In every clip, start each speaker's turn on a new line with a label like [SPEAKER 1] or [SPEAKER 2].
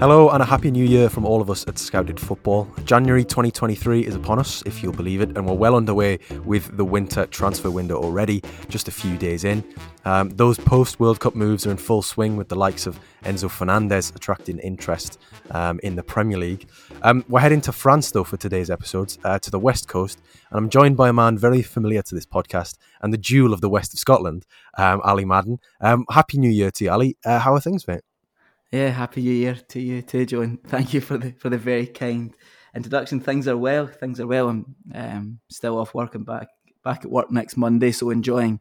[SPEAKER 1] Hello and a happy new year from all of us at Scouted Football. January 2023 is upon us, if you'll believe it, and we're well underway with the winter transfer window already, just a few days in. Um, those post World Cup moves are in full swing with the likes of Enzo Fernandez attracting interest um, in the Premier League. Um, we're heading to France, though, for today's episodes, uh, to the West Coast, and I'm joined by a man very familiar to this podcast and the jewel of the West of Scotland, um, Ally Madden. Um, happy New Year to you, Ally. Uh, how are things, mate?
[SPEAKER 2] Yeah, happy New Year to you too, John. Thank you for the for the very kind introduction. Things are well. Things are well. I'm um, still off work and back back at work next Monday, so enjoying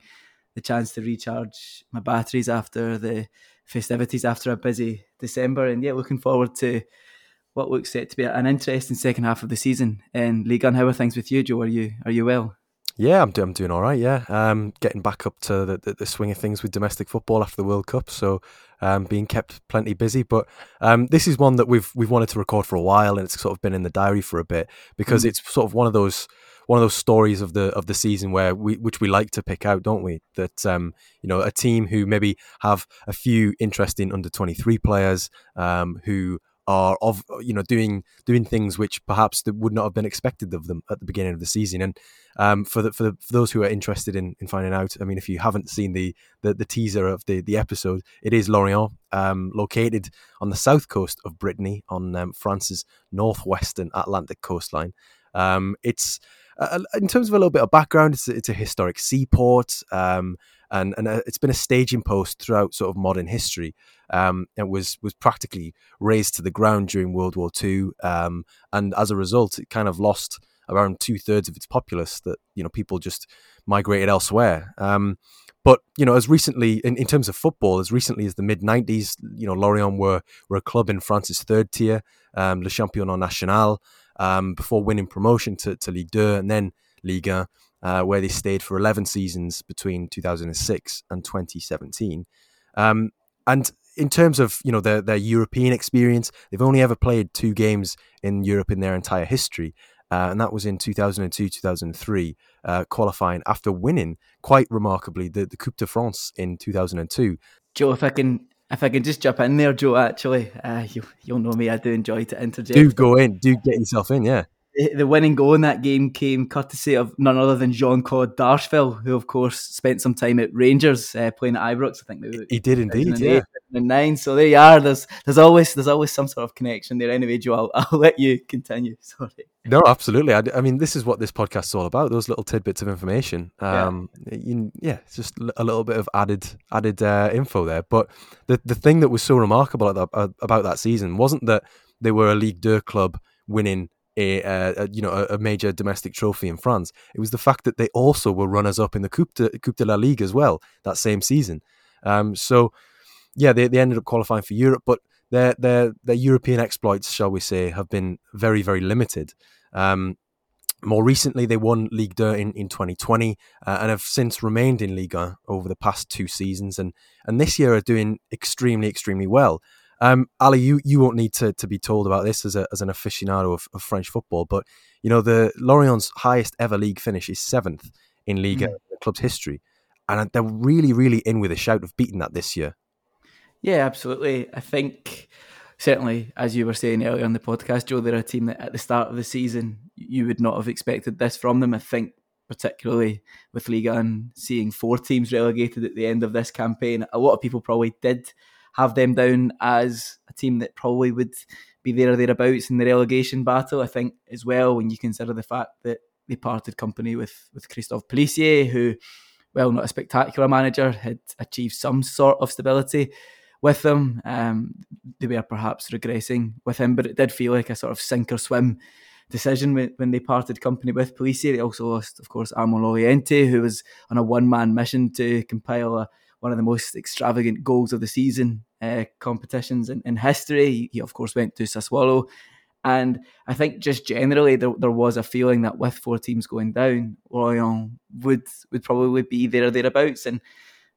[SPEAKER 2] the chance to recharge my batteries after the festivities after a busy December, and yeah, looking forward to what looks set to be an interesting second half of the season in League One. How are things with you, Joe? Are you are you well?
[SPEAKER 1] Yeah, I'm, I'm doing all right. Yeah, um, getting back up to the, the, the, swing of things with domestic football after the World Cup, so um, being kept plenty busy. But um, this is one that we've we've wanted to record for a while, and it's sort of been in the diary for a bit because mm. it's sort of one of those one of those stories of the of the season where we which we like to pick out, don't we? That um, you know a team who maybe have a few interesting under twenty three players um, who are of you know doing doing things which perhaps would not have been expected of them at the beginning of the season. And um, for the, for, the, for those who are interested in, in finding out, I mean, if you haven't seen the the, the teaser of the the episode, it is Lorient, um, located on the south coast of Brittany on um, France's northwestern Atlantic coastline. Um, it's uh, in terms of a little bit of background, it's, it's a historic seaport. Um, and and uh, it's been a staging post throughout sort of modern history. Um, it was was practically razed to the ground during World War II, um, and as a result, it kind of lost around two thirds of its populace. That you know people just migrated elsewhere. Um, but you know, as recently in, in terms of football, as recently as the mid '90s, you know, Lorient were were a club in France's third tier, um, Le Championnat National, um, before winning promotion to, to Ligue 2 and then Ligue 1 uh, where they stayed for 11 seasons between 2006 and 2017. Um, and in terms of you know their, their European experience, they've only ever played two games in Europe in their entire history. Uh, and that was in 2002 2003, uh, qualifying after winning quite remarkably the, the Coupe de France in 2002.
[SPEAKER 2] Joe, if I can if I can just jump in there, Joe, actually, uh, you, you'll know me, I do enjoy to interject.
[SPEAKER 1] Do go in, do get yourself in, yeah
[SPEAKER 2] the winning goal in that game came courtesy of none other than Jean Claude Darcheville, who of course spent some time at Rangers uh, playing at Ibrox. I think
[SPEAKER 1] maybe he did indeed, yeah.
[SPEAKER 2] Nine. So there you are. There's there's always there's always some sort of connection there. Anyway, Joe, I'll, I'll let you continue. Sorry.
[SPEAKER 1] No, absolutely. I, I, mean, this is what this podcast is all about. Those little tidbits of information. Um, yeah. You, yeah, it's just a little bit of added added uh, info there. But the the thing that was so remarkable that, about that season wasn't that they were a League 2 club winning a, a, you know a, major domestic trophy in France. It was the fact that they also were runners up in the Coupe de, Coupe de la Ligue as well that same season. Um, so yeah, they, they ended up qualifying for Europe, but their their their European exploits, shall we say, have been very very limited. Um, more recently, they won Ligue 2 in, in 2020 uh, and have since remained in Ligue 1 over the past two seasons, and and this year are doing extremely extremely well. Um, Ali, you, you won't need to, to be told about this as, a, as an aficionado of, of French football, but you know the Lorient's highest ever league finish is seventh in Ligue 1 mm. the club's history, and they're really really in with a shout of beating that this year.
[SPEAKER 2] Yeah, absolutely. I think certainly, as you were saying earlier on the podcast, Joe, they're a team that at the start of the season you would not have expected this from them. I think particularly with Ligue 1 and seeing four teams relegated at the end of this campaign, a lot of people probably did have them down as a team that probably would be there or thereabouts in the relegation battle. I think as well when you consider the fact that they parted company with with Christophe Pélissier, who, well, not a spectacular manager, had achieved some sort of stability with them. Um, they were perhaps regressing with him, but it did feel like a sort of sink or swim decision when, they parted company with Pélissier. They also lost, of course, Armand Laurienté, who was on a one man mission to compile a one of the most extravagant goals of the season uh, competitions in, in history. He, of course, went to Sassuolo. And I think just generally there, there was a feeling that with four teams going down, Lorient would would probably be there or thereabouts. And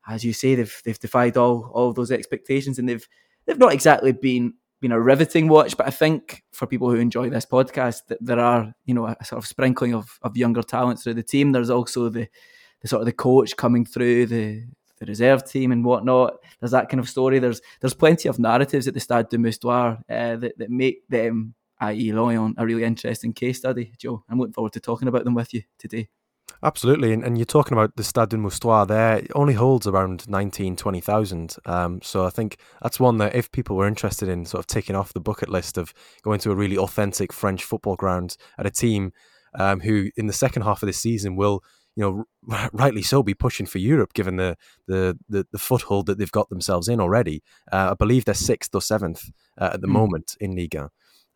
[SPEAKER 2] as you say, they've they've defied all all those expectations, and they've they've not exactly been been a riveting watch. But I think for people who enjoy this podcast, that there are you know a, a sort of sprinkling of, of younger talent through the team. There's also the the sort of the coach coming through the the reserve team and whatnot. There's that kind of story. There's there's plenty of narratives at the Stade de Moustoir uh, that, that make them, i.e. Lyon, a really interesting case study, Joe. I'm looking forward to talking about them with you today.
[SPEAKER 1] Absolutely, and, and you're talking about the Stade de Moustoir there. It only holds around 19, 20,000. Um, so I think that's one that if people were interested in sort of ticking off the bucket list of going to a really authentic French football ground at a team um, who in the second half of this season will, you know, r- rightly so, be pushing for Europe given the the the, the foothold that they've got themselves in already. Uh, I believe they're sixth or seventh uh, at the mm. moment in Ligue 1.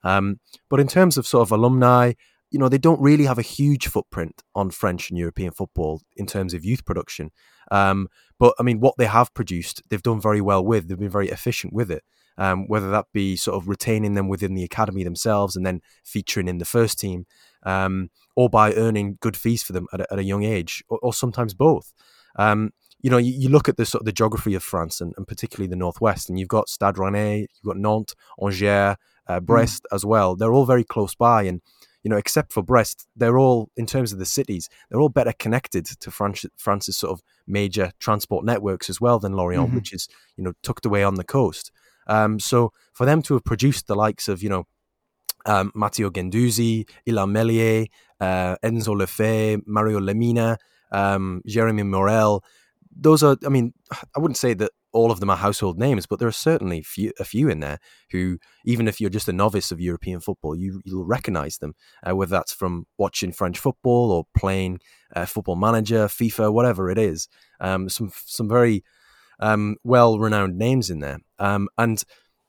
[SPEAKER 1] Um, but in terms of sort of alumni, you know, they don't really have a huge footprint on French and European football in terms of youth production. Um, but I mean, what they have produced, they've done very well with. They've been very efficient with it. Um, whether that be sort of retaining them within the academy themselves and then featuring in the first team, um, or by earning good fees for them at a, at a young age, or, or sometimes both. Um, you know, you, you, look at the sort of the geography of France and, and particularly the northwest, and you've got Stade Rennais, you've got Nantes, Angers, uh, mm. Brest mm. as well. They're all very close by, and you know, except for Brest, they're all in terms of the cities, they're all better connected to France, France's sort of major transport networks as well than Lorient, mm-hmm. which is you know tucked away on the coast. Um, so for them to have produced the likes of you know um, Matteo Guendouzi, Illan Meslier, uh, Enzo Le Fée, Mario Lemina, um, Jeremy Morel, those are, I mean, I wouldn't say that all of them are household names, but there are certainly few, a few in there who, even if you're just a novice of European football, you you'll recognise them, uh, whether that's from watching French football or playing uh, Football Manager, FIFA, whatever it is. Um, some some very um, well renowned names in there, um, and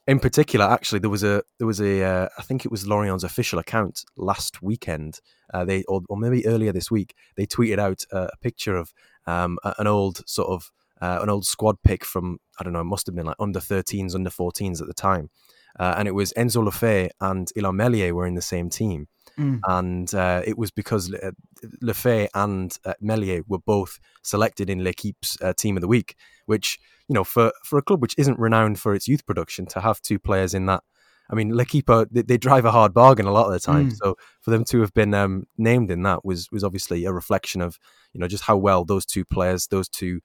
[SPEAKER 1] in particular, actually, there was a there was a uh, I think it was Lorient's official account last weekend. Uh, they or, or, maybe earlier this week they tweeted out uh, a picture of um, an old sort of uh, an old squad pick from I don't know, it must have been like under 13s, under 14s at the time, uh, and it was Enzo Le Fée and Illan Meslier were in the same team, mm. and uh, it was because Le- Lefebvre and uh, Meslier were both selected in L'Equipe's uh, team of the week, which you know for for a club which isn't renowned for its youth production to have two players in that I mean, L'Equipe, they, they, drive a hard bargain a lot of the time. Mm. So for them to have been um, named in that was was obviously a reflection of you know just how well those two players, those two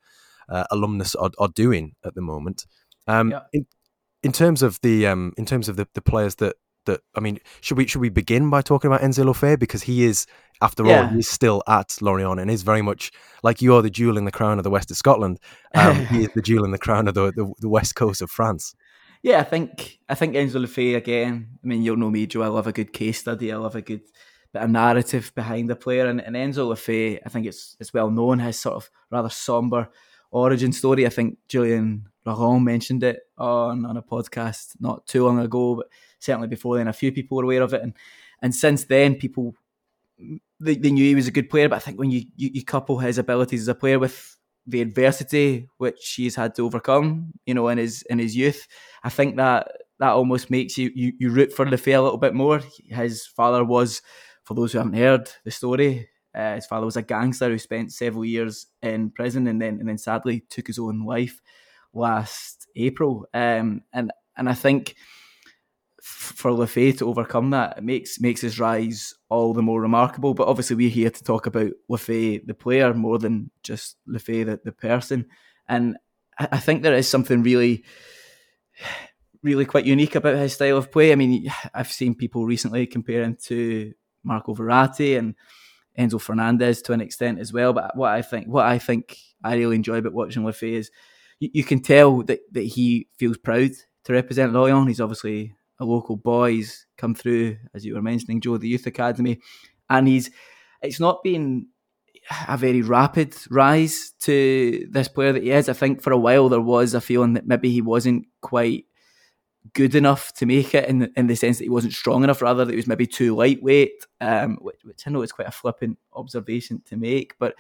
[SPEAKER 1] uh, alumnus are, are doing at the moment. Um, yeah. in, in terms of the um, in terms of the, the players that that I mean, should we should we begin by talking about Enzo Le Fée because he is, after yeah. all, he's still at Lorient and is very much like you are the jewel in the crown of the west of Scotland. Um, he is the jewel in the crown of the, the, the west coast of France.
[SPEAKER 2] Yeah, I think I think Enzo Le Fée again. I mean, you'll know me, Joe. I love a good case study. I love a good bit of narrative behind a player. And, and Enzo Le Fée, I think it's it's well known his sort of rather somber origin story. I think Julien Laurens mentioned it on on a podcast not too long ago, but certainly before then, a few people were aware of it. And and since then, people they, they knew he was a good player. But I think when you, you, you couple his abilities as a player with the adversity which he's had to overcome, you know, in his in his youth. I think that that almost makes you you, you root for Le Fée a little bit more. His father was, for those who haven't heard the story, uh, his father was a gangster who spent several years in prison and then and then sadly took his own life last April. Um, and and I think for Le Fée to overcome that it makes makes his rise all the more remarkable. But obviously, we're here to talk about Le Fée, the player, more than just Le Fée, the, the person. And I think there is something really, really quite unique about his style of play. I mean, I've seen people recently comparing to Marco Verratti and Enzo Fernandez to an extent as well. But what I think, what I think, I really enjoy about watching Le Fée is you, you can tell that, that he feels proud to represent Lorient. He's obviously local boy. He's come through, as you were mentioning, Joe, the youth academy, and he's. It's not been a very rapid rise to this player that he is. I think for a while there was a feeling that maybe he wasn't quite good enough to make it in the, in the sense that he wasn't strong enough, rather that he was maybe too lightweight, um, which, which, I know is quite a flippant observation to make, but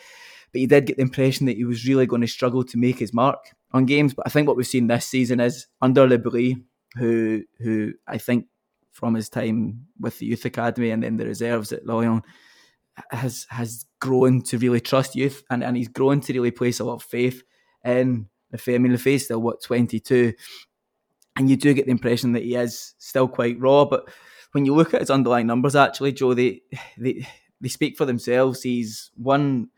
[SPEAKER 2] but you did get the impression that he was really going to struggle to make his mark on games. But I think what we've seen this season is under Le who who I think from his time with the youth academy and then the reserves at Lorient has has grown to really trust youth and, and he's grown to really place a lot of faith in the I mean, still what twenty two, and you do get the impression that he is still quite raw. But when you look at his underlying numbers, actually, Joe, they they, they speak for themselves. He's won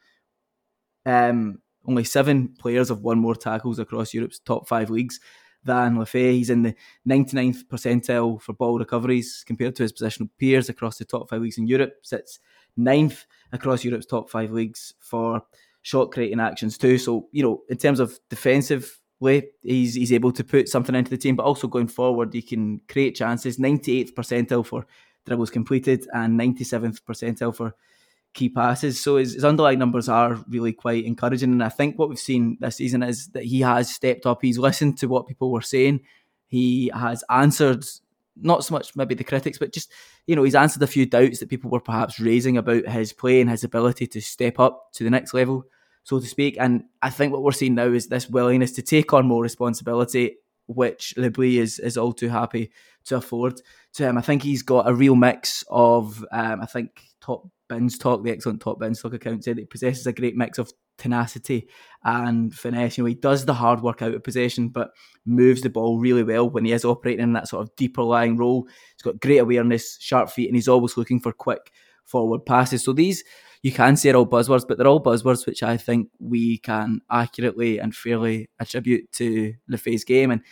[SPEAKER 2] um, Only seven players have won more tackles across Europe's top five leagues Le Fée. He's in the 99th percentile for ball recoveries compared to his positional peers across the top five leagues in Europe. Sits ninth across Europe's top five leagues for shot creating actions too. So, you know, in terms of defensively, he's he's able to put something into the team, but also going forward, he can create chances. 98th percentile for dribbles completed and 97th percentile for key passes. So his, his, underlying numbers are really quite encouraging. And I think what we've seen this season is that he has stepped up. He's listened to what people were saying. He has answered not so much maybe the critics, but just you know he's answered a few doubts that people were perhaps raising about his play and his ability to step up to the next level, so to speak. And I think what we're seeing now is this willingness to take on more responsibility, which Le Bris is is all too happy to afford to him. I think he's got a real mix of um, I think top Bins Talk, the excellent Top Bins Talk account, said he possesses a great mix of tenacity and finesse. You know, he does the hard work out of possession, but moves the ball really well when he is operating in that sort of deeper lying role. He's got great awareness, sharp feet, and he's always looking for quick forward passes. So these you can say are all buzzwords, but they're all buzzwords which I think we can accurately and fairly attribute to Le Fée's game. And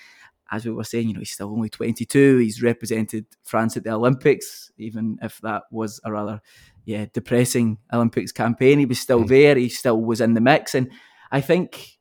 [SPEAKER 2] as we were saying, you know, he's still only 22. He's represented France at the Olympics, even if that was a rather, yeah, depressing Olympics campaign. He was still there. He still was in the mix. And I think,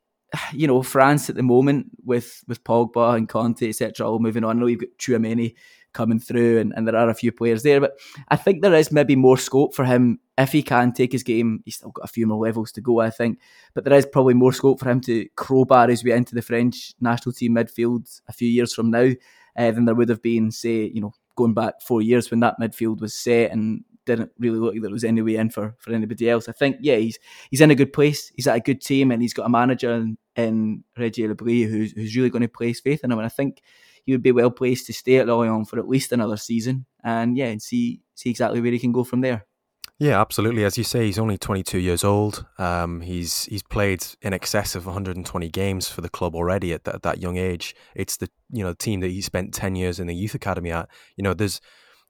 [SPEAKER 2] you know, France at the moment with with Pogba and Kanté, etc., all moving on. I know you've got Tchouameni coming through, and, and there are a few players there. But I think there is maybe more scope for him if he can take his game. He's still got a few more levels to go, I think. But there is probably more scope for him to crowbar his way into the French national team midfield a few years from now uh, than there would have been, say, you know, going back four years when that midfield was set and didn't really look like there was any way in for, for anybody else. I think, yeah, he's he's in a good place. He's at a good team and he's got a manager in, in Reggie Le Bris who's, who's really going to place faith in him. And I think he would be well placed to stay at Lorient for at least another season, and yeah, and see see exactly where he can go from there.
[SPEAKER 1] Yeah, absolutely. As you say, he's only 22 years old. Um, he's he's played in excess of 120 games for the club already at, at that young age. It's the you know team that he spent 10 years in the youth academy at. You know, there's,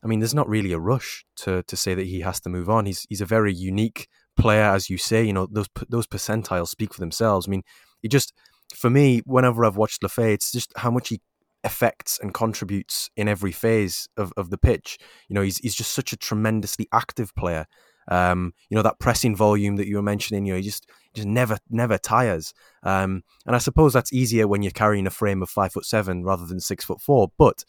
[SPEAKER 1] I mean, there's not really a rush to to say that he has to move on. He's he's a very unique player, as you say. You know, those those percentiles speak for themselves. I mean, he just for me, whenever I've watched Le Fée, it's just how much he affects and contributes in every phase of, of the pitch. You know, he's he's just such a tremendously active player. Um, you know that pressing volume that you were mentioning. You know, he just just never never tires. Um, and I suppose that's easier when you're carrying a frame of five foot seven rather than six foot four. But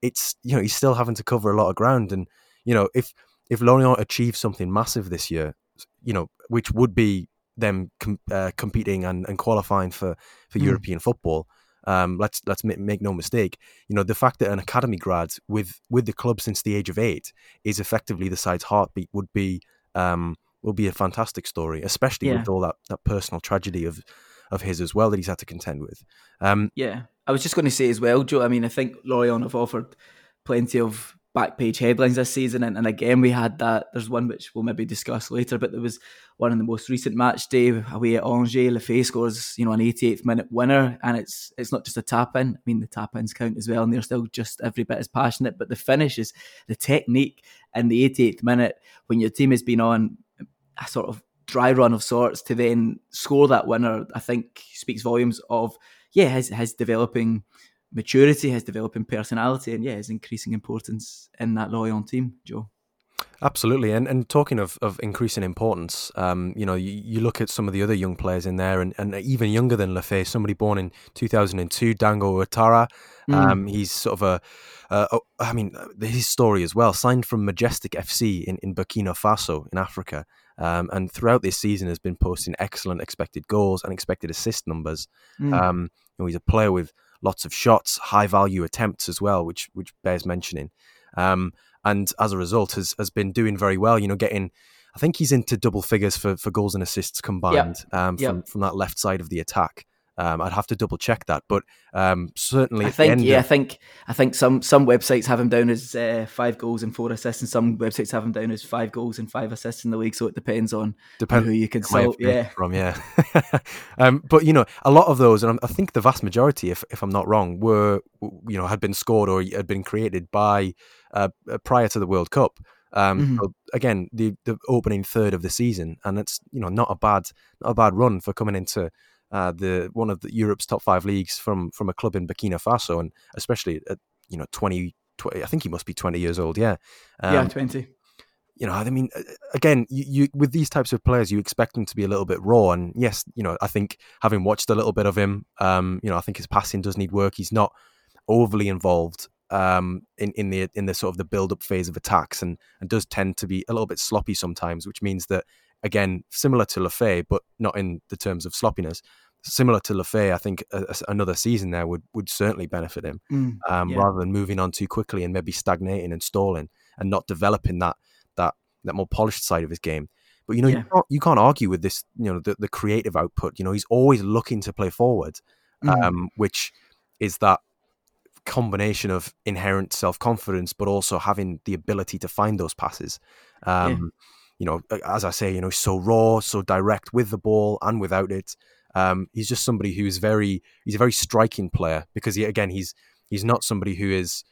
[SPEAKER 1] it's you know he's still having to cover a lot of ground. And you know if if Lorient achieves something massive this year, you know which would be them com- uh, competing and, and qualifying for for mm. European football um, let's let's make no mistake. You know the fact that an academy grad with with the club since the age of eight is effectively the side's heartbeat would be um, will be a fantastic story, especially yeah. with all that, that personal tragedy of of his as well that he's had to contend with. Um,
[SPEAKER 2] yeah, I was just going to say as well, Joe. I mean, I think Lorient have offered plenty of back page headlines this season. And, and, again, we had that. There's one which we'll maybe discuss later, but there was one in the most recent match day away at Angers. Le Fée scores, you know, an 88th minute winner, and it's it's not just a tap in. I mean, the tap ins count as well, and they're still just every bit as passionate. But the finish is the technique in the 88th minute when your team has been on a sort of dry run of sorts to then score that winner. I think speaks volumes of yeah his his developing maturity, his developing personality, and yeah, his increasing importance in that Lorient team, Joe.
[SPEAKER 1] Absolutely, and and talking of, of increasing importance, um, you know, you, you look at some of the other young players in there, and, and even younger than Fée, somebody born in two thousand and two, Dango Ouattara. Mm. Um, he's sort of a, uh, I mean, his story as well. Signed from Majestic FC in, in Burkina Faso in Africa, um, and throughout this season has been posting excellent expected goals and expected assist numbers. Mm. Um, you know, he's a player with lots of shots, high value attempts as well, which which bears mentioning. Um, and as a result, has has been doing very well. You know, getting I think he's into double figures for, for goals and assists combined yep. Um, from yep. from that left side of the attack. Um, I'd have to double check that, but um, certainly,
[SPEAKER 2] I think yeah, of... I think I think some some websites have him down as uh, five goals and four assists, and some websites have him down as five goals and five assists in the league. So it depends on Depend- who you consult. Yeah,
[SPEAKER 1] from yeah. um, but you know, a lot of those, and I think the vast majority, if if I'm not wrong, were you know had been scored or had been created by uh, uh prior to the World Cup. Um, mm-hmm. again, the the opening third of the season, and it's you know not a bad not a bad run for coming into uh, the one of the Europe's top five leagues from from a club in Burkina Faso, and especially at you know 20, 20 I think he must be twenty years old. Yeah,
[SPEAKER 2] um, yeah, twenty.
[SPEAKER 1] You know, I mean, again, you, you with these types of players, you expect them to be a little bit raw. And yes, you know, I think having watched a little bit of him, um, you know, I think his passing does need work. He's not overly involved um, in in the in the sort of the build up phase of attacks, and and does tend to be a little bit sloppy sometimes, which means that again, similar to Fée, but not in the terms of sloppiness. Similar to Le Fée, I think a, a, another season there would would certainly benefit him, mm, um, yeah. rather than moving on too quickly and maybe stagnating and stalling and not developing that that that more polished side of his game. But you know, yeah. you, can't, you can't argue with this. You know, the, the creative output. You know, he's always looking to play forward, mm. um, which is that combination of inherent self confidence, but also having the ability to find those passes. Um, yeah. You know, as I say, you know, so raw, so direct with the ball and without it. Um, he's just somebody who is very, he's a very striking player because he, again, he's he's not somebody who is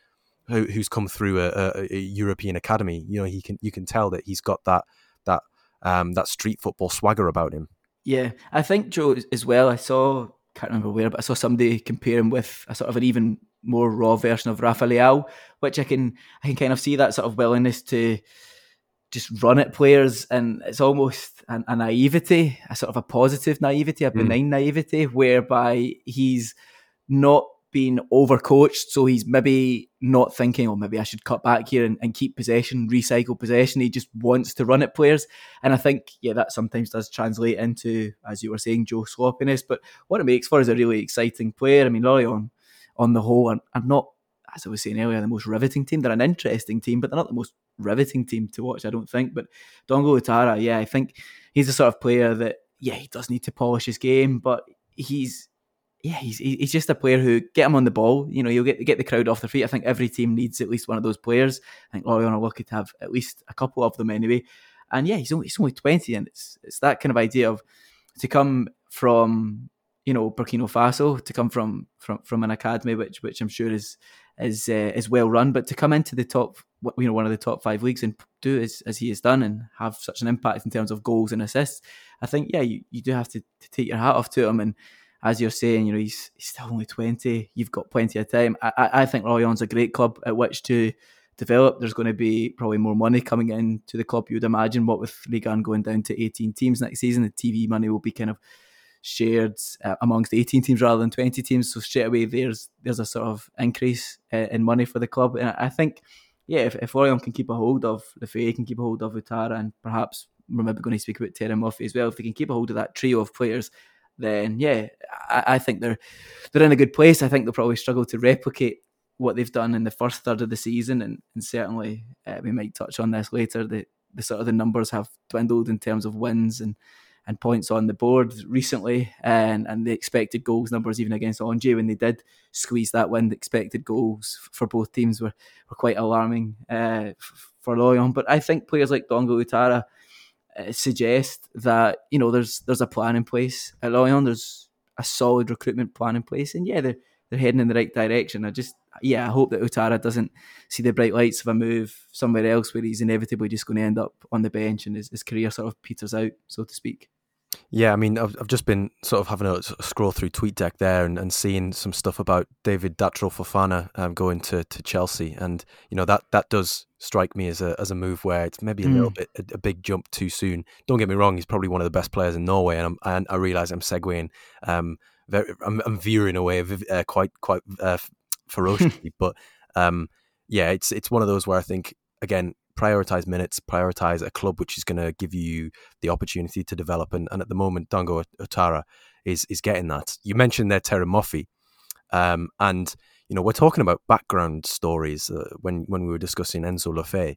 [SPEAKER 1] who, who's come through a, a, a, European academy. You know, he can you can tell that he's got that that um, that street football swagger about him.
[SPEAKER 2] Yeah, I think Joe as well. I saw can't remember where, but I saw somebody compare him with a sort of an even more raw version of Rafa Leao, which I can I can kind of see that sort of willingness to just run at players, and it's almost a, a naivety, a sort of a positive naivety, a hmm. benign mm. naivety, whereby he's not being overcoached, so he's maybe not thinking, oh, maybe I should cut back here and, and, keep possession, recycle possession. He just wants to run at players. And I think, yeah, that sometimes does translate into, as you were saying, Joe, sloppiness. But what it makes for is a really exciting player. I mean, Lorient on on the whole, are not, as I was saying earlier, the most riveting team. They're an interesting team, but they're not the most riveting team to watch, I don't think. But Dango Ouattara, yeah, I think he's the sort of player that, yeah, he does need to polish his game, but he's, yeah, he's he's just a player who get him on the ball. You know, you'll get get the crowd off their feet. I think every team needs at least one of those players. I think Lorient are lucky to have at least a couple of them anyway. And yeah, he's only he's only twenty, and it's it's that kind of idea of to come from you know Burkina Faso to come from from from an academy which which I'm sure is is uh, is well run, but to come into the top you know one of the top five leagues and do as, as he has done and have such an impact in terms of goals and assists, I think yeah you, you do have to, to take your hat off to him and as you're saying, you know, he's he's still only twenty. You've got plenty of time. I, I think Lorient's a great club at which to develop. There's going to be probably more money coming in to the club. You would imagine. What with Ligue 1 going down to 18 teams next season, the TV money will be kind of shared uh, amongst 18 teams rather than 20 teams. So straight away, there's there's a sort of increase uh, in money for the club, and I think, yeah, if, if Lorient can keep a hold of Le Fée, can keep a hold of Ouattara, and perhaps we're maybe going to speak about Terem Moffi as well. If they can keep a hold of that trio of players, then yeah, I, I think they're they're in a good place. I think they'll probably struggle to replicate what they've done in the first third of the season, and, and certainly uh, we might touch on this later. The the sort of the numbers have dwindled in terms of wins and and points on the board recently, and and the expected goals numbers even against Angers when they did squeeze that win, the expected goals for both teams were were quite alarming uh, for Lorient. But I think players like Dango Ouattara uh, suggest that you know there's there's a plan in place at Lorient. There's a solid recruitment plan in place, and yeah, they're they're heading in the right direction. I just yeah, I hope that Ouattara doesn't see the bright lights of a move somewhere else where he's inevitably just going to end up on the bench and his, his career sort of peters out, so to speak.
[SPEAKER 1] Yeah, I mean, I've, I've just been sort of having a scroll through TweetDeck there and, and seeing some stuff about David Datro Fofana um, going to, to Chelsea, and you know that that does strike me as a as a move where it's maybe a mm. little bit a, a, big jump too soon. Don't get me wrong; he's probably one of the best players in Norway, and, I'm, and I realize I'm segueing, um, very, I'm, I'm veering away uh, quite quite uh, ferociously, but um, yeah, it's it's one of those where I think again prioritize minutes, prioritize a club which is going to give you the opportunity to develop. And, and at the moment, Dango Ouattara is is getting that. You mentioned there Terem Moffi, um, and you know we're talking about background stories uh, when when we were discussing Enzo Fée.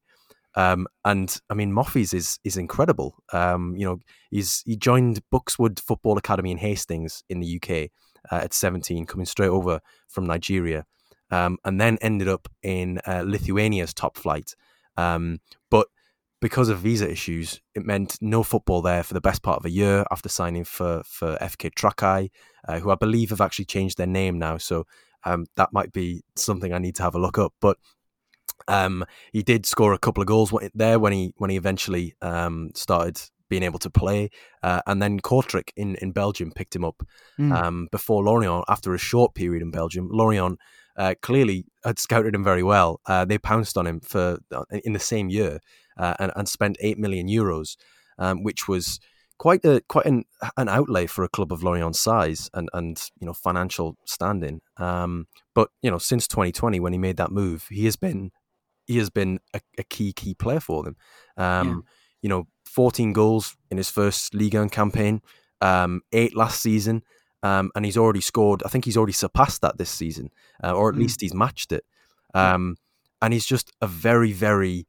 [SPEAKER 1] Um, and I mean, Moffi's is is incredible. Um, you know, he's he joined Buckswood Football Academy in Hastings in the UK uh, at 17, coming straight over from Nigeria, um, and then ended up in uh, Lithuania's top flight. Um, but because of visa issues, it meant no football there for the best part of a year after signing for for FK Trakai, uh, who I believe have actually changed their name now. So um, that might be something I need to have a look up. But Um, he did score a couple of goals there when he when he eventually um, started being able to play, uh, and then Kortrijk in, in Belgium picked him up mm. um, before Lorient after a short period in Belgium. Lorient uh, clearly had scouted him very well. Uh, they pounced on him for uh, in the same year uh, and, and spent eight million euros, um, which was quite a quite an, an outlay for a club of Lorient's size and and you know financial standing. Um, but you know since 2020 when he made that move, he has been he has been a, a key key player for them. Um, yeah. You know, 14 goals in his first Ligue 1 campaign, um, eight last season, um, and he's already scored. I think he's already surpassed that this season, uh, or at mm. least he's matched it. Um, and he's just a very very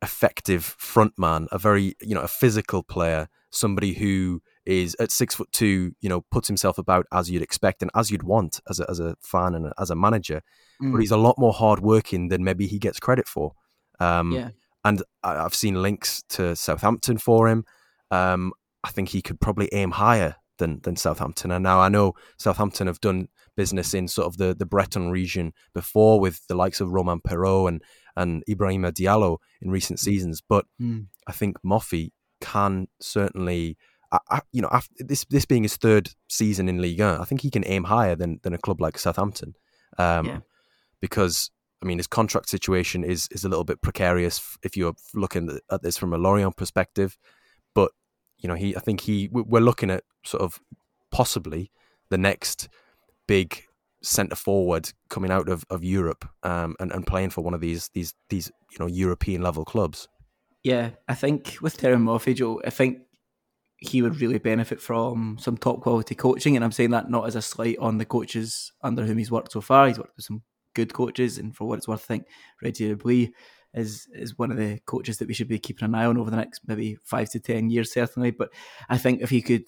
[SPEAKER 1] effective front man, a very you know a physical player, somebody who is at six foot two, you know, puts himself about as you'd expect and as you'd want as a, as a fan and as a manager. Mm. But he's a lot more hardworking than maybe he gets credit for. Um, yeah. And I've seen links to Southampton for him. Um, I think he could probably aim higher than than Southampton. And now I know Southampton have done business in sort of the, the Breton region before with the likes of Romain Perraud and and Ibrahima Diallo in recent mm. seasons. But mm. I think Moffi can certainly, you know, after this this being his third season in Ligue 1, I think he can aim higher than than a club like Southampton, um, yeah. because I mean his contract situation is is a little bit precarious if you're looking at this from a Lorient perspective. You know, he I think he we're looking at sort of possibly the next big centre forward coming out of, of Europe um, and, and playing for one of these these these you know European level clubs.
[SPEAKER 2] Yeah, I think with Terem Moffi, Joe, I think he would really benefit from some top quality coaching, and I'm saying that not as a slight on the coaches under whom he's worked so far. He's worked with some good coaches, and for what it's worth, I think Reggie Le Bris is is one of the coaches that we should be keeping an eye on over the next maybe five to ten years, certainly. But I think if he could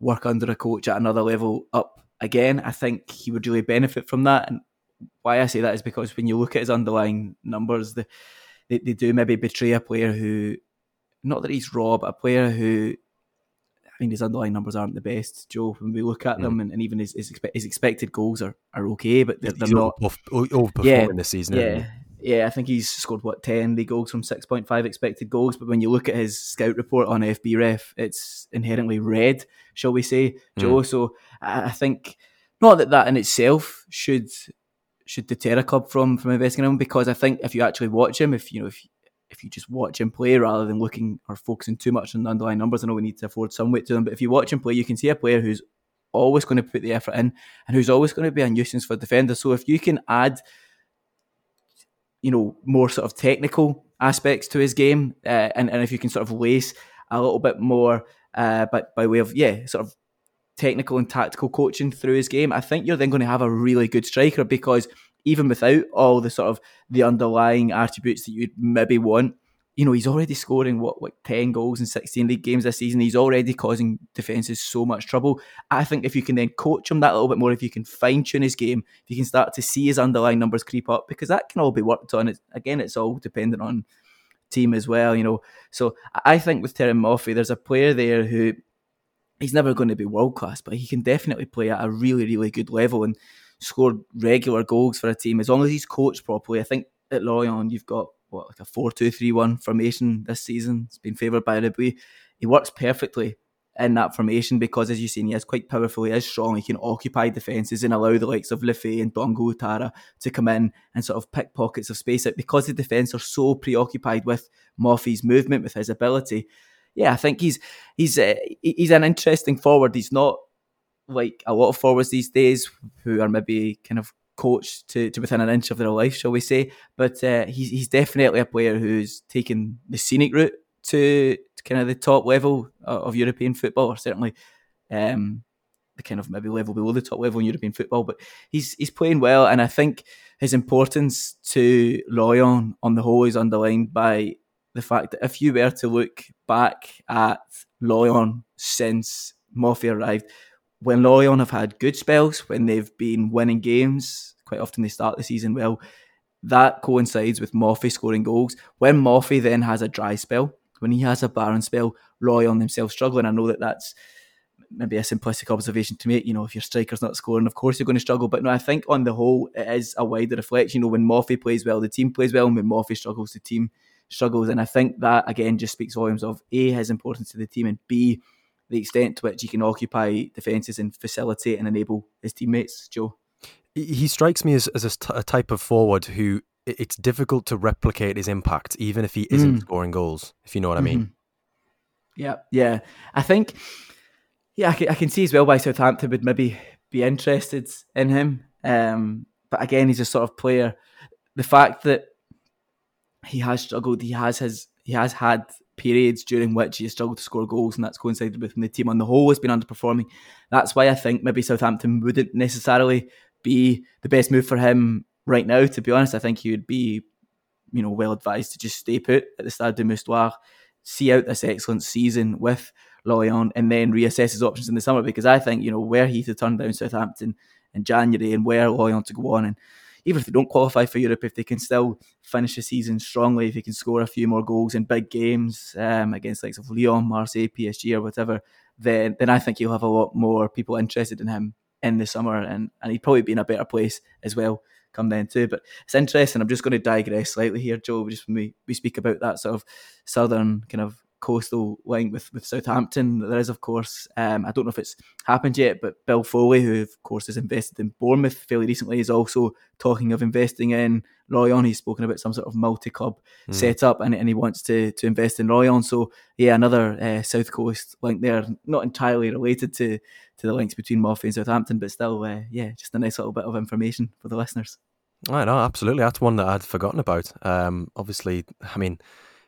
[SPEAKER 2] work under a coach at another level up again, I think he would really benefit from that. And why I say that is because when you look at his underlying numbers, the, they, they do maybe betray a player who, not that he's raw, but a player who, I mean, his underlying numbers aren't the best, Joe. When we look at mm. them, and, and, even his, his, his, expected goals are, are okay, but they're, they're not
[SPEAKER 1] overperforming yeah, this season.
[SPEAKER 2] Yeah, yeah, I think he's scored what ten league goals from six point five expected goals. But when you look at his scout report on FBref, it's inherently red, shall we say, Joe? Mm. So I think not that that in itself should should deter a club from from investing in him because I think if you actually watch him, if you know if if you just watch him play rather than looking or focusing too much on the underlying numbers, I know we need to afford some weight to them, but if you watch him play, you can see a player who's always going to put the effort in and who's always going to be a nuisance for defenders. So if you can add you know, more sort of technical aspects to his game, uh, and and if you can sort of lace a little bit more, uh, but by way of yeah, sort of technical and tactical coaching through his game, I think you're then going to have a really good striker because even without all the sort of the underlying attributes that you'd maybe want, you know, he's already scoring what like ten goals in sixteen league games this season. He's already causing defenses so much trouble. I think if you can then coach him that little bit more, if you can fine tune his game, if you can start to see his underlying numbers creep up, because that can all be worked on. It's, again, it's all dependent on team as well, you know. So I think with Terem Moffi, there's a player there who he's never going to be world class, but he can definitely play at a really, really good level and score regular goals for a team as long as he's coached properly. I think at Lorient, you've got what like a four two three one formation this season. It's been favoured by Le Bris. He works perfectly in that formation because, as you've seen, he is quite powerful. He is strong. He can occupy defences and allow the likes of Le Fée and Dango Ouattara to come in and sort of pick pockets of space out because the defence are so preoccupied with Moffi's movement, with his ability. Yeah, I think he's he's uh, he's an interesting forward. He's not like a lot of forwards these days who are maybe kind of coach to, to within an inch of their life, shall we say. But uh, he's, he's definitely a player who's taken the scenic route to, kind of the top level of European football, or certainly um, the kind of maybe level below the top level in European football. But he's he's playing well, and I think his importance to Lorient on the whole is underlined by the fact that if you were to look back at Lorient since Moffi arrived, when Lorient have had good spells, when they've been winning games, quite often they start the season well, that coincides with Moffi scoring goals. When Moffi then has a dry spell, when he has a barren spell, Lorient themselves struggling. I know that that's maybe a simplistic observation to make. You know, if your striker's not scoring, of course you're going to struggle. But no, I think on the whole, it is a wider reflection. You know, when Moffi plays well, the team plays well, and when Moffi struggles, the team struggles. And I think that again just speaks volumes of a his importance to the team, and b the extent to which he can occupy defences and facilitate and enable his teammates. Joe,
[SPEAKER 1] he strikes me as as a, t- a type of forward who it's difficult to replicate his impact, even if he isn't mm. scoring goals. If you know what I mean. Mm-hmm.
[SPEAKER 2] Yeah, yeah. I think, yeah, I can, I can see as well why Southampton would maybe be interested in him. Um, but again, he's a sort of player. The fact that he has struggled, he has his, he has had periods during which he struggled to score goals, and that's coincided with when the team on the whole has been underperforming. That's why I think maybe Southampton wouldn't necessarily be the best move for him right now. To be honest, I think he would be, you know, well advised to just stay put at the Stade de Moustoir see out this excellent season with Lorient and then reassess his options in the summer because I think, you know, where he to turn down Southampton in January and where Lorient to go on and even if they don't qualify for Europe, if they can still finish the season strongly, if he can score a few more goals in big games um, against likes of Lyon, Marseille, PSG, or whatever, then then I think you'll have a lot more people interested in him in the summer, and and he'd probably be in a better place as well come then too. But it's interesting. I'm just going to digress slightly here, Joe, just when we, we speak about that sort of southern kind of coastal link with, with Southampton. There is, of course, um, I don't know if it's happened yet, but Bill Foley, who of course has invested in Bournemouth fairly recently, is also talking of investing in Lorient. He's spoken about some sort of multi-club mm. setup, and, and he wants to to invest in Lorient. So yeah, another uh, South Coast link there, not entirely related to to the links between Moffi and Southampton, but still, uh, yeah, just a nice little bit of information for the listeners.
[SPEAKER 1] I know, absolutely. That's one that I'd forgotten about. Um, obviously, I mean,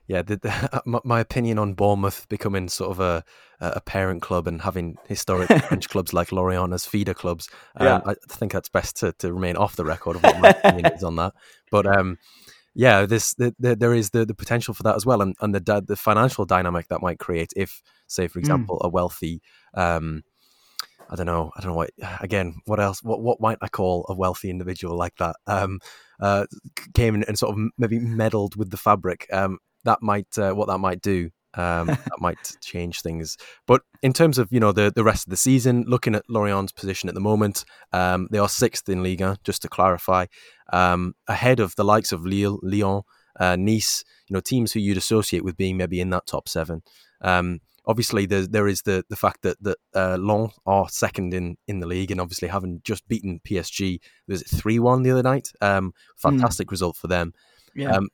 [SPEAKER 1] yeah, the, the, my opinion on Bournemouth becoming sort of a a parent club and having historic French clubs like Lorient as feeder clubs, um, yeah. I think that's best to, to remain off the record of what my opinion is on that. But um, yeah, this the, the, there is the, the potential for that as well, and and the the financial dynamic that might create if, say, for hmm. example, mm. a wealthy um, I don't know. I don't know what. Again, what else? What what might I call a wealthy individual like that? Um, uh, came in and sort of maybe meddled with the fabric. Um, that might uh, what that might do. Um, that might change things. But in terms of you know the the rest of the season, looking at Lorient's position at the moment, um, they are sixth in Ligue 1. Just to clarify, um, ahead of the likes of Lille, Lyon, uh, Nice. You know teams who you'd associate with being maybe in that top seven. Um, obviously there there is the the fact that that uh, Lens are second in in the league, and obviously having just beaten PSG, was it three one the other night? Um, hmm. fantastic mm. result for them. Yeah. Um,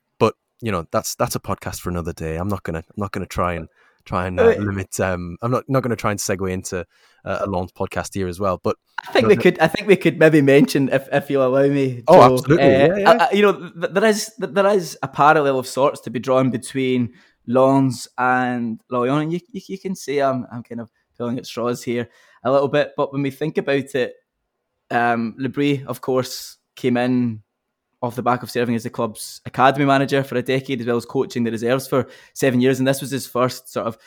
[SPEAKER 1] you know that's that's a podcast for another day. I'm not gonna I'm not gonna try and try and uh, limit. Um, I'm not not going to try and segue into uh, a Lens podcast here as well. But
[SPEAKER 2] I think we could. I think we could maybe mention if if you allow me.
[SPEAKER 1] Oh, absolutely. Uh, yeah,
[SPEAKER 2] yeah. I, you know, there is there is a parallel of sorts to be drawn between Lens and. And you, you, you, can see I'm, I'm kind of pulling at straws here a little bit. But when we think about it, um, Le Bris, of course, came in off the back of serving as the club's academy manager for a decade, as well as coaching the reserves for seven years. And this was his first sort of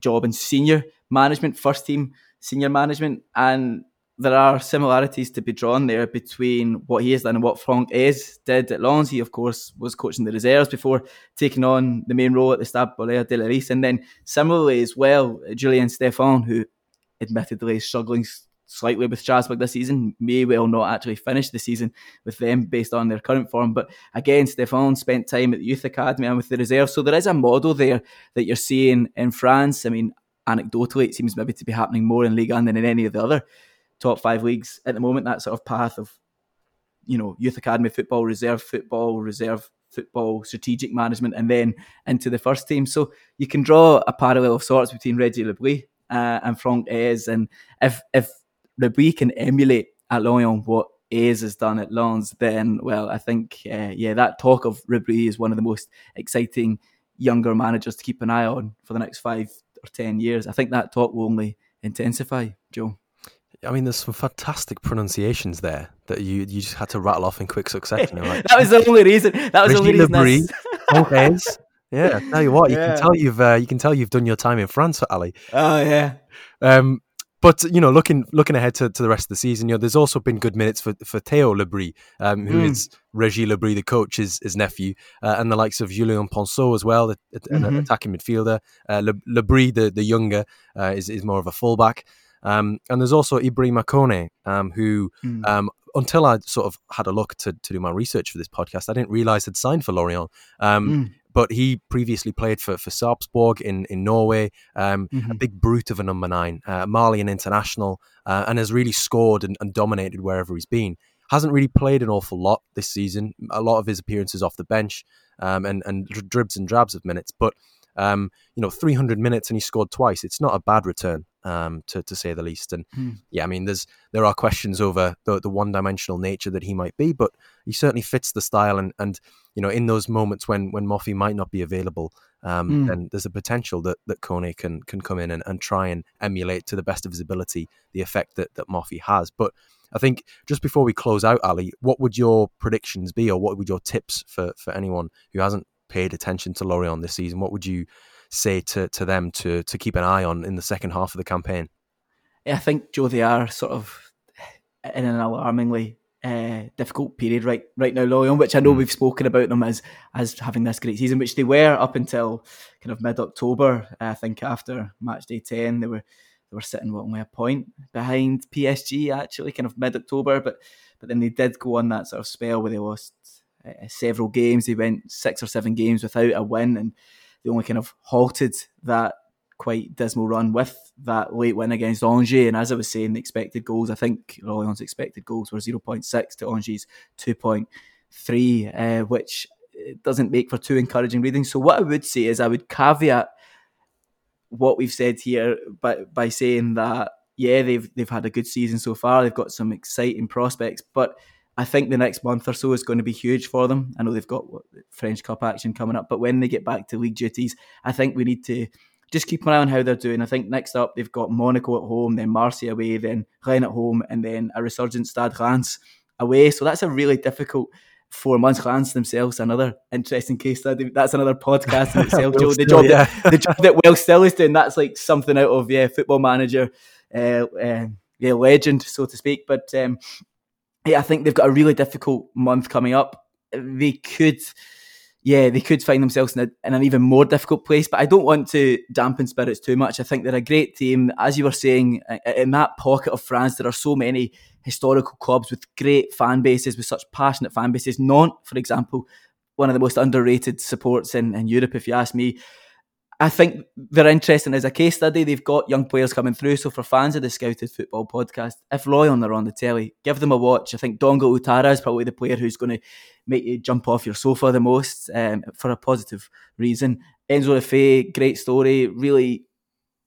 [SPEAKER 2] job in senior management, first team senior management. And there are similarities to be drawn there between what he has done and what Franck Haise did at Lens. He, of course, was coaching the reserves before taking on the main role at the Stade Bollaert-Delelis. And then similarly as well, Julien Stéphan, who admittedly is struggling slightly with Strasbourg this season, may well not actually finish the season with them based on their current form. But again, Stéphan spent time at the youth academy and with the reserve. So there is a model there that you're seeing in France. I mean, anecdotally, it seems maybe to be happening more in Ligue 1 than in any of the other top five leagues at the moment. That sort of path of, you know, youth academy football, reserve football, reserve football, strategic management, and then into the first team. So you can draw a parallel of sorts between Reggie Le Bris uh, and Franck Haise. And if if Le Bris can emulate at Lorient what Haise has done at Lens, then well, I think uh, yeah, that talk of Le Bris is one of the most exciting younger managers to keep an eye on for the next five or ten years. I think that talk will only intensify, Joe.
[SPEAKER 1] I mean, there's some fantastic pronunciations there that you you just had to rattle off in quick succession.
[SPEAKER 2] Like, that was the only reason. That was the only reason.
[SPEAKER 1] okay. Yeah, tell you what, you yeah. can tell you've uh, you can tell you've done your time in France, Ally.
[SPEAKER 2] Oh yeah.
[SPEAKER 1] Um, but you know, looking looking ahead to, to the rest of the season, you know, there's also been good minutes for for Theo Le Bris, um, who mm. is Regis Le Bris, the coach, his, his nephew, uh, and the likes of Julien Ponceau as well, the, mm-hmm. an attacking midfielder. Uh, Le, the the younger, uh, is is more of a fullback. Um, and there's also Ibrahima Kone, um, who
[SPEAKER 2] Mm.
[SPEAKER 1] um, until I sort of had a look to, to do my research for this podcast, I didn't realize had signed for Lorient. Um,
[SPEAKER 2] Mm.
[SPEAKER 1] But he previously played for, for Sarpsborg in, in Norway, um, a
[SPEAKER 2] Mhm.
[SPEAKER 1] big brute of a number nine, uh, Malian international, uh, and has really scored and, and dominated wherever he's been. Hasn't really played an awful lot this season. A lot of his appearances off the bench um, and, and dribs and drabs of minutes. But, um, you know, 300 minutes and he scored twice. It's not a bad return, um, to, to say the least. And
[SPEAKER 2] Hmm.
[SPEAKER 1] yeah, I mean, there's there are questions over the, the one dimensional nature that he might be, but he certainly fits the style. And, and you know, in those moments when when Moffi might not be available, um,
[SPEAKER 2] Mm.
[SPEAKER 1] then there's a potential that that Kone can can come in and, and try and emulate to the best of his ability the effect that that Moffi has. But I think just before we close out, Ally, what would your predictions be, or what would your tips for for anyone who hasn't paid attention to Lorient this season? What would you say to to them to to keep an eye on in the second half of the campaign?
[SPEAKER 2] I think Joe, they are sort of in an alarmingly uh, difficult period right right now, Lorient, which I know
[SPEAKER 1] Mm.
[SPEAKER 2] we've spoken about them as as having this great season, which they were up until kind of mid October. I think after match day ten, they were they were sitting what only a point behind PSG actually, kind of mid October, but but then they did go on that sort of spell where they lost uh, several games. They went six or seven games without a win, and only kind of halted that quite dismal run with that late win against Angers. And as I was saying, the expected goals, I think Lorient's expected goals were 0.6 to Angers' 2.3, uh, which doesn't make for too encouraging reading. So what I would say is I would caveat what we've said here by, by saying that, yeah, they've they've had a good season so far. They've got some exciting prospects, but I think the next month or so is going to be huge for them. I know they've got what, French Cup action coming up, but when they get back to league duties, I think we need to just keep an eye on how they're doing. I think next up they've got Monaco at home, then Marseille away, then Rennes at home, and then a resurgent Stade Reims away. So that's a really difficult four months. Reims themselves, another interesting case study. That's another podcast in itself, Joe. The job,
[SPEAKER 1] yeah.
[SPEAKER 2] that, the job that Will Still is doing, that's like something out of yeah, Football Manager, uh, uh, yeah, legend, so to speak. But um, I think they've got a really difficult month coming up. They could yeah, they could find themselves in, a, in, an even more difficult place. But I don't want to dampen spirits too much. I think they're a great team. As you were saying, in that pocket of France, there are so many historical clubs with great fan bases, with such passionate fan bases. Nantes, for example, one of the most underrated supports in, in Europe, if you ask me. I think they're interesting as a case study. They've got young players coming through. So for fans of the Scouted Football podcast, if Lorient are on the telly, give them a watch. I think Dango Ouattara is probably the player who's going to make you jump off your sofa the most um, for a positive reason. Enzo Le Fée, great story, really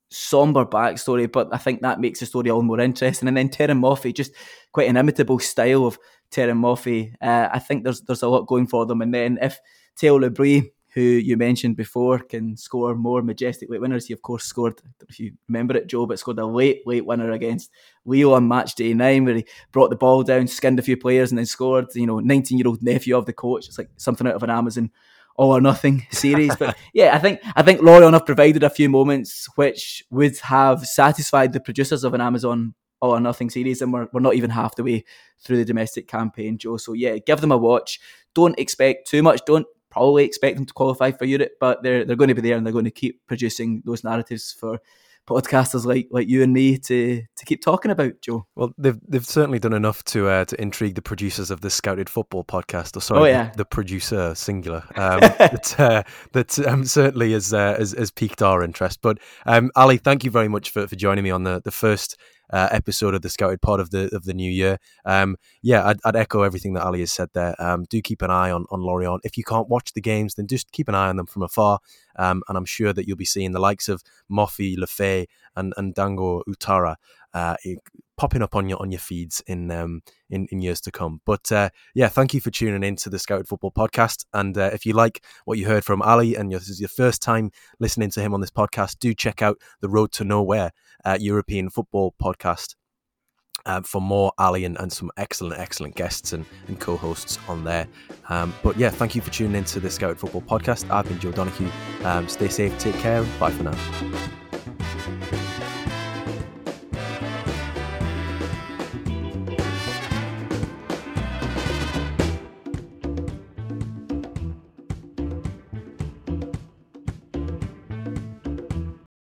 [SPEAKER 2] somber backstory, but I think that makes the story all more interesting. And then Terem Moffi, just quite an imitable style of Terem Moffi. Uh, I think there's there's a lot going for them. And then if Theo Le Bris, who you mentioned before, can score more majestic late winners. He, of course, scored, I don't know if you remember it, Joe, but scored a late, late winner against Lyon on match day nine, where he brought the ball down, skinned a few players, and then scored. You know, 19 year old nephew of the coach. It's like something out of an Amazon all or nothing series. but yeah, I think I think Lorient have provided a few moments which would have satisfied the producers of an Amazon all or nothing series, and we're, we're not even half the way through the domestic campaign, Joe. So yeah, give them a watch. Don't expect too much. Don't probably expect them to qualify for Europe, but they're they're going to be there and they're going to keep producing those narratives for podcasters like like you and me to to keep talking about, Joe.
[SPEAKER 1] Well, they've they've certainly done enough to uh, to intrigue the producers of the Scouted Football podcast. Or sorry,
[SPEAKER 2] Oh, yeah.
[SPEAKER 1] the, the producer singular. Um, that uh, that um, certainly has, uh, has has piqued our interest. But um, Ally, thank you very much for, for joining me on the the first. Uh, episode of the Scouted Pod of the of the new year. Um, yeah, I'd, I'd, echo everything that Ally has said there. Um, do keep an eye on on Lorient. If you can't watch the games, then just keep an eye on them from afar. Um, and I'm sure that you'll be seeing the likes of Moffi, Lefebvre, and and Dango Ouattara uh, popping up on your on your feeds in um, in, in years to come. But uh, yeah, thank you for tuning in to the Scouted Football Podcast. And uh, if you like what you heard from Ally and this is your first time listening to him on this podcast, do check out the Road to Nowhere uh, European Football Podcast. Uh, for more Ally and, and, some excellent, excellent guests and, and co-hosts on there. Um, but yeah, thank you for tuning in to the Scouted Football Podcast. I've been Joe Donahue. Um, stay safe, take care, bye for now.